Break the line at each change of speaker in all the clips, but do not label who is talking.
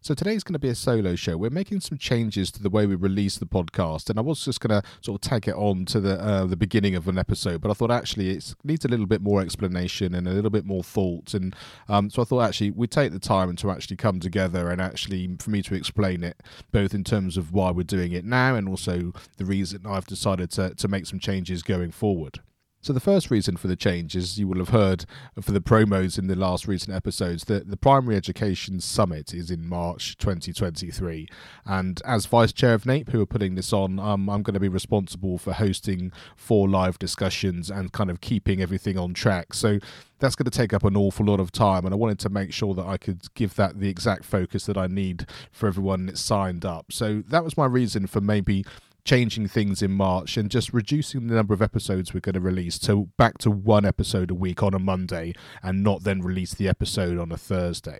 So today's going to be a solo show. We're making some changes to the way we release the podcast, and I was just going to sort of tag it on to the uh, the beginning of an episode, but I thought actually it needs a little bit more explanation and a little bit more thought, and um, so I thought actually we'd take the time to actually come together and actually for me to explain it, both in terms of why we're doing it now and also the reason I've decided to to make some changes going forward. So the first reason for the change is you will have heard for the promos in the last recent episodes that the Primary Education Summit is in March 2023, and as Vice Chair of NAPE, who are putting this on, um, I'm going to be responsible for hosting four live discussions and kind of keeping everything on track. So that's going to take up an awful lot of time, and I wanted to make sure that I could give that the exact focus that I need for everyone that's signed up. So that was my reason for maybe changing things in March and just reducing the number of episodes we're going to release to back to one episode a week on a Monday and not then release the episode on a Thursday.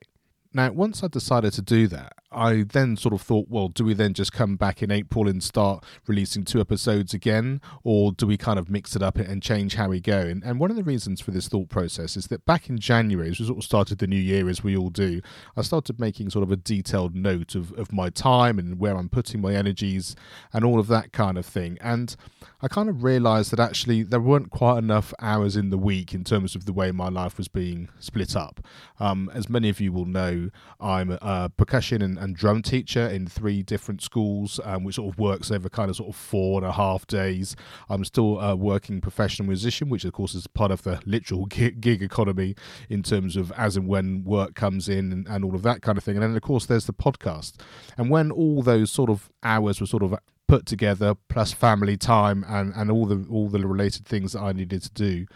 Now, once I decided to do that, I then sort of thought, well, do we then just come back in April and start releasing two episodes again? Or do we kind of mix it up and change how we go? And, and one of the reasons for this thought process is that back in January, as we sort of started the new year, as we all do, I started making sort of a detailed note of, of my time and where I'm putting my energies and all of that kind of thing. And I kind of realized that actually there weren't quite enough hours in the week in terms of the way my life was being split up. Um, as many of you will know, I'm a percussion and, and drum teacher in three different schools, um, which sort of works over kind of sort of four and a half days. I'm still a working professional musician, which of course is part of the literal gig, gig economy in terms of as and when work comes in and, and all of that kind of thing. And then of course there's the podcast. And when all those sort of hours were sort of put together plus family time and, and all the all the related things that I needed to do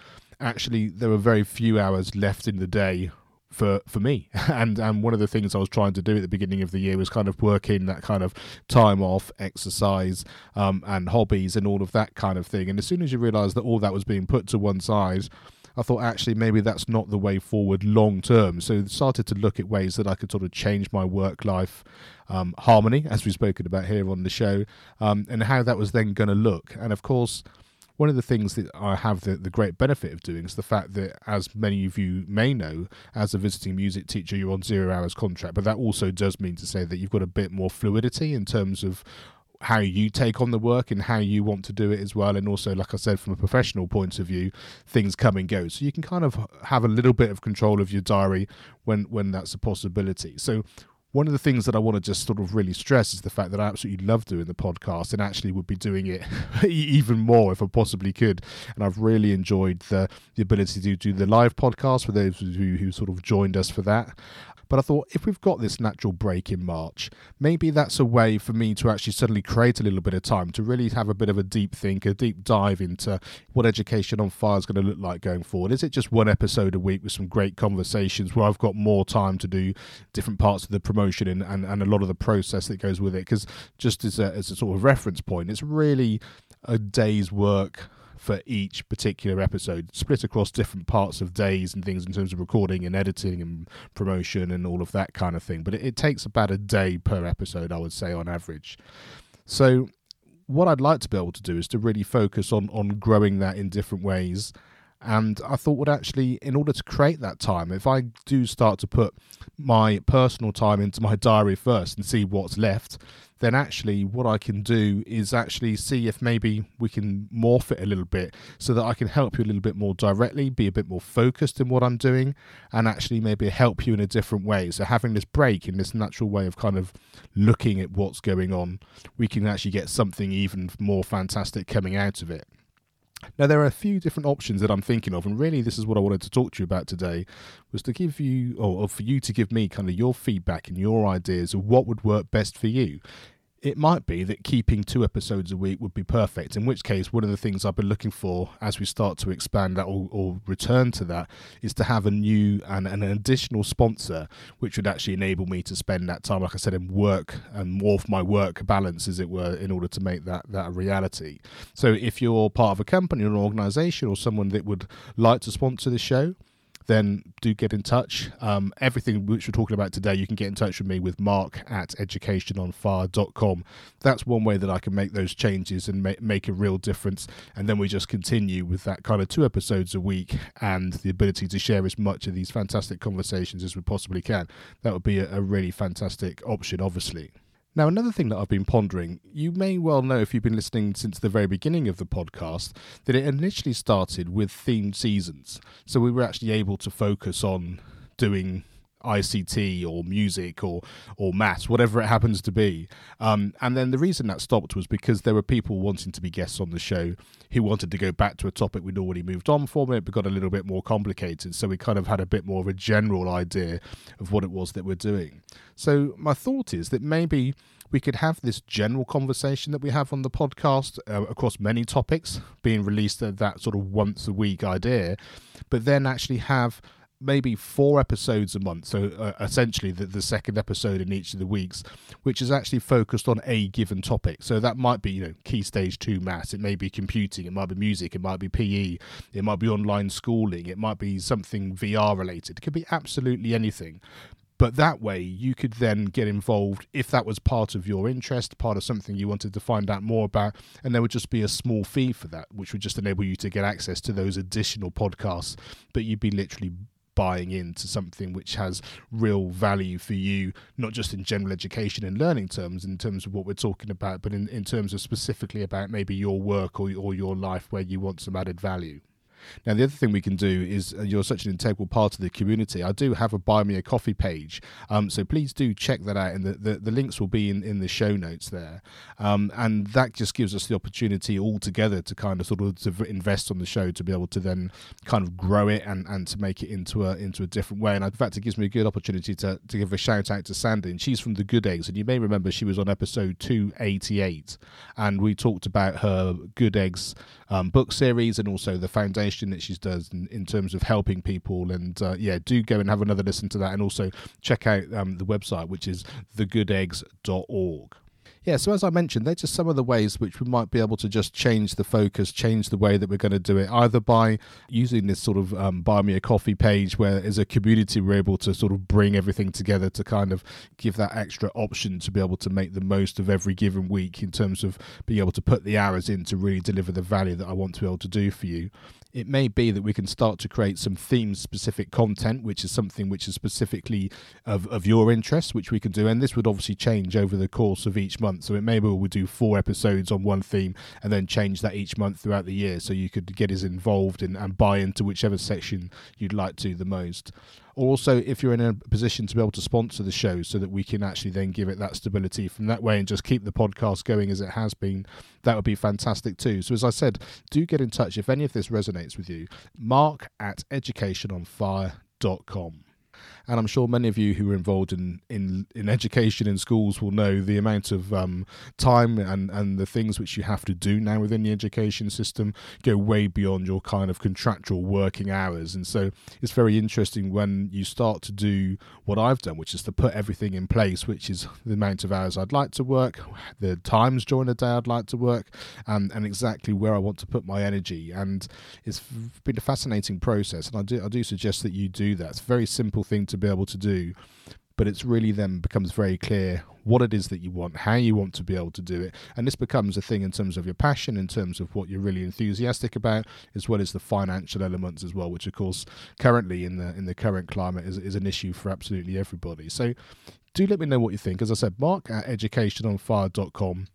actually there were very few hours left in the day for for me and and one of the things I was trying to do at the beginning of the year was kind of work in that kind of time off exercise um, and hobbies and all of that kind of thing and as soon as you realize that all that was being put to one side I thought actually maybe that's not the way forward long term. So started to look at ways that I could sort of change my work life um, harmony, as we've spoken about here on the show, um, and how that was then going to look. And of course, one of the things that I have the, the great benefit of doing is the fact that, as many of you may know, as a visiting music teacher, you're on zero hours contract, but that also does mean to say that you've got a bit more fluidity in terms of how you take on the work and how you want to do it as well. And also like i said from a professional point of view things come and go. So you can kind of have a little bit of control of your diary when when that's a possibility. So one of the things that I want to just sort of really stress is the fact that I absolutely love doing the podcast and actually would be doing it even more if I possibly could. And I've really enjoyed the, the ability to do the live podcast for those of who, who sort of joined us for that. But I thought if we've got this natural break in March, maybe that's a way for me to actually suddenly create a little bit of time to really have a bit of a deep think, a deep dive into what education on fire is going to look like going forward. Is it just one episode a week with some great conversations where I've got more time to do different parts of the promotion and, and, and a lot of the process that goes with it? Because just as a, as a sort of reference point, it's really a day's work for each particular episode, split across different parts of days and things in terms of recording and editing and promotion and all of that kind of thing. But it, it takes about a day per episode, I would say, on average. So, what I'd like to be able to do is to really focus on on growing that in different ways. And I thought, would actually, in order to create that time, if I do start to put my personal time into my diary first and see what's left, then actually what I can do is actually see if maybe we can morph it a little bit so that I can help you a little bit more directly, be a bit more focused in what I'm doing, and actually maybe help you in a different way. So having this break in this natural way of kind of looking at what's going on, we can actually get something even more fantastic coming out of it. Now, there are a few different options that I'm thinking of, and really, this is what I wanted to talk to you about today was to give you, or, for you to give me kind of your feedback and your ideas of what would work best for you it might be that keeping two episodes a week would be perfect. In which case, one of the things I've been looking for as we start to expand that or, or return to that is to have a new and, an additional sponsor, which would actually enable me to spend that time, like I said, in work and morph my work balance, as it were, in order to make that that a reality. So, if you're part of a company or an organization or someone that would like to sponsor the show, then do get in touch. Um, everything which we're talking about today, you can get in touch with me with mark at educationonfire.com. That's one way that I can make those changes and make, make a real difference. And then we just continue with that kind of two episodes a week and the ability to share as much of these fantastic conversations as we possibly can. That would be a, a really fantastic option, obviously. Now, another thing that I've been pondering, you may well know if you've been listening since the very beginning of the podcast, that it initially started with themed seasons. So we were actually able to focus on doing ICT or music or or maths, whatever it happens to be. Um, and then the reason that stopped was because there were people wanting to be guests on the show who wanted to go back to a topic we'd already moved on from. It got a little bit more complicated, so we kind of had a bit more of a general idea of what it was that we're doing. So my thought is that maybe we could have this general conversation that we have on the podcast uh, across many topics being released at that sort of once a week idea, but then actually have maybe four episodes a month. So uh, essentially, the, the second episode in each of the weeks, which is actually focused on a given topic. So that might be, you know, key stage two maths. It may be computing. It might be music. It might be PE. It might be online schooling. It might be something VR related. It could be absolutely anything. But that way, you could then get involved if that was part of your interest, part of something you wanted to find out more about, and there would just be a small fee for that, which would just enable you to get access to those additional podcasts. But you'd be literally buying into something which has real value for you, not just in general education and learning terms, in terms of what we're talking about, but in, in terms of specifically about maybe your work or, or your life where you want some added value. Now, the other thing we can do is uh, you're such an integral part of the community. I do have a buy me a coffee page, um, so please do check that out. And the, the, the, links will be in, in the show notes there. Um, and that just gives us the opportunity all together to kind of sort of to invest on the show to be able to then kind of grow it and, and to make it into a into a different way. And in fact, it gives me a good opportunity to, to give a shout out to Sandy. And she's from the Good Eggs, and you may remember she was on episode 288, and we talked about her Good Eggs um, book series and also the foundation that she does in, in terms of helping people. And uh, yeah, do go and have another listen to that, and also check out um, the website, which is thegoodeggs.org. yeah, so as I mentioned, they're just some of the ways which we might be able to just change the focus, change the way that we're going to do it, either by using this sort of um, buy me a coffee page where as a community we're able to sort of bring everything together to kind of give that extra option to be able to make the most of every given week in terms of being able to put the hours in to really deliver the value that I want to be able to do for you it may be that we can start to create some theme specific content, which is something which is specifically of, of your interest, which we can do. And this would obviously change over the course of each month. So it may be we'll do four episodes on one theme and then change that each month throughout the year. So you could get as involved in, and buy into whichever section you'd like to the most also if you're in a position to be able to sponsor the show so that we can actually then give it that stability from that way and just keep the podcast going as it has been that would be fantastic too. So as i said do get in touch if any of this resonates with you. Mark at educationonfire.com and I'm sure many of you who are involved in, in, in education in schools will know the amount of um, time and, and the things which you have to do now within the education system go way beyond your kind of contractual working hours. And so it's very interesting when you start to do what I've done, which is to put everything in place, which is the amount of hours I'd like to work, the times during the day I'd like to work, and, and exactly where I want to put my energy. And it's been a fascinating process. And I do, I do suggest that you do that. It's very simple thing to be able to do but it's really then becomes very clear what it is that you want, how you want to be able to do it, and this becomes a thing in terms of your passion, in terms of what you're really enthusiastic about, as well as the financial elements as well, which of course currently in the in the current climate is, is an issue for absolutely everybody. So do let me know what you think. As I said, mark at educationonfire.com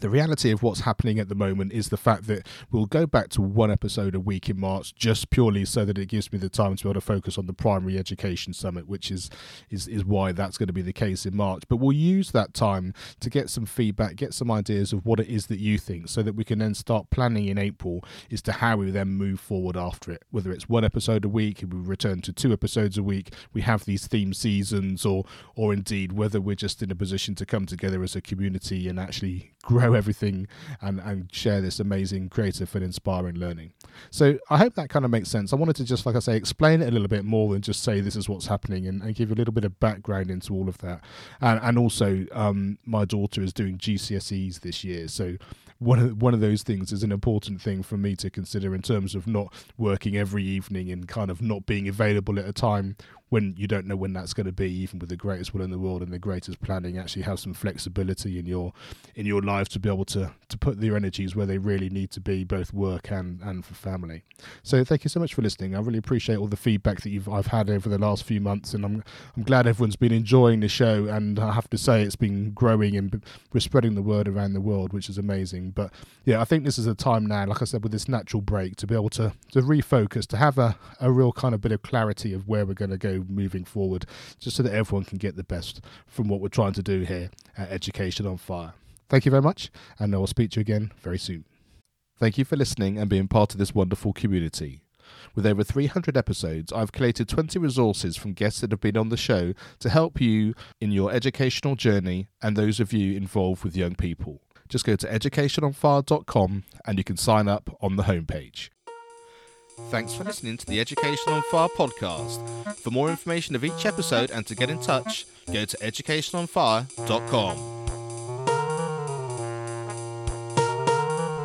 the reality of what's happening at the moment is the fact that we'll go back to one episode a week in March just purely so that it gives me the time to be able to focus on the primary education summit which is is is why that's going to be the case in March. But we'll use that time to get some feedback get some ideas of what it is that you think so that we can then start planning in April as to how we then move forward after it. Whether it's one episode a week we return to two episodes a week we have these theme seasons or or indeed whether we're just in a position to come together as a community and actually grow everything and, and share this amazing creative and inspiring learning. So I hope that kind of makes sense. I wanted to just, like I say, explain it a little bit more than just say this is what's happening and, and give you a little bit of background into all of that. And, and also, um, my daughter is doing GCSEs this year. So one of one of those things is an important thing for me to consider in terms of not working every evening and kind of not being available at a time when you don't know when that's going to be even with the greatest will in the world and the greatest planning actually have some flexibility in your in your life to be able to put their energies where they really need to be both work and and for family. So thank you so much for listening. I really appreciate all the feedback that you've i've had over the last few months and i'm i'm glad everyone's been enjoying the show and i have to say it's been growing and we're spreading the word around the world which is amazing. But yeah i think this is a time now like i said with this natural break to be able to to refocus to have a, a real kind of bit of clarity of where we're going to go moving forward, just so that everyone can get the best from what we're trying to do here at Education on Fire. Thank you very much, and I will speak to you again very soon. Thank you for listening and being part of this wonderful community. With over 300 episodes, I've collated 20 resources from guests that have been on the show to help you in your educational journey and those of you involved with young people. Just go to educationonfire.com and you can sign up on the homepage.
Thanks for listening to the Education on Fire podcast. For more information of each episode and to get in touch, go to educationonfire.com.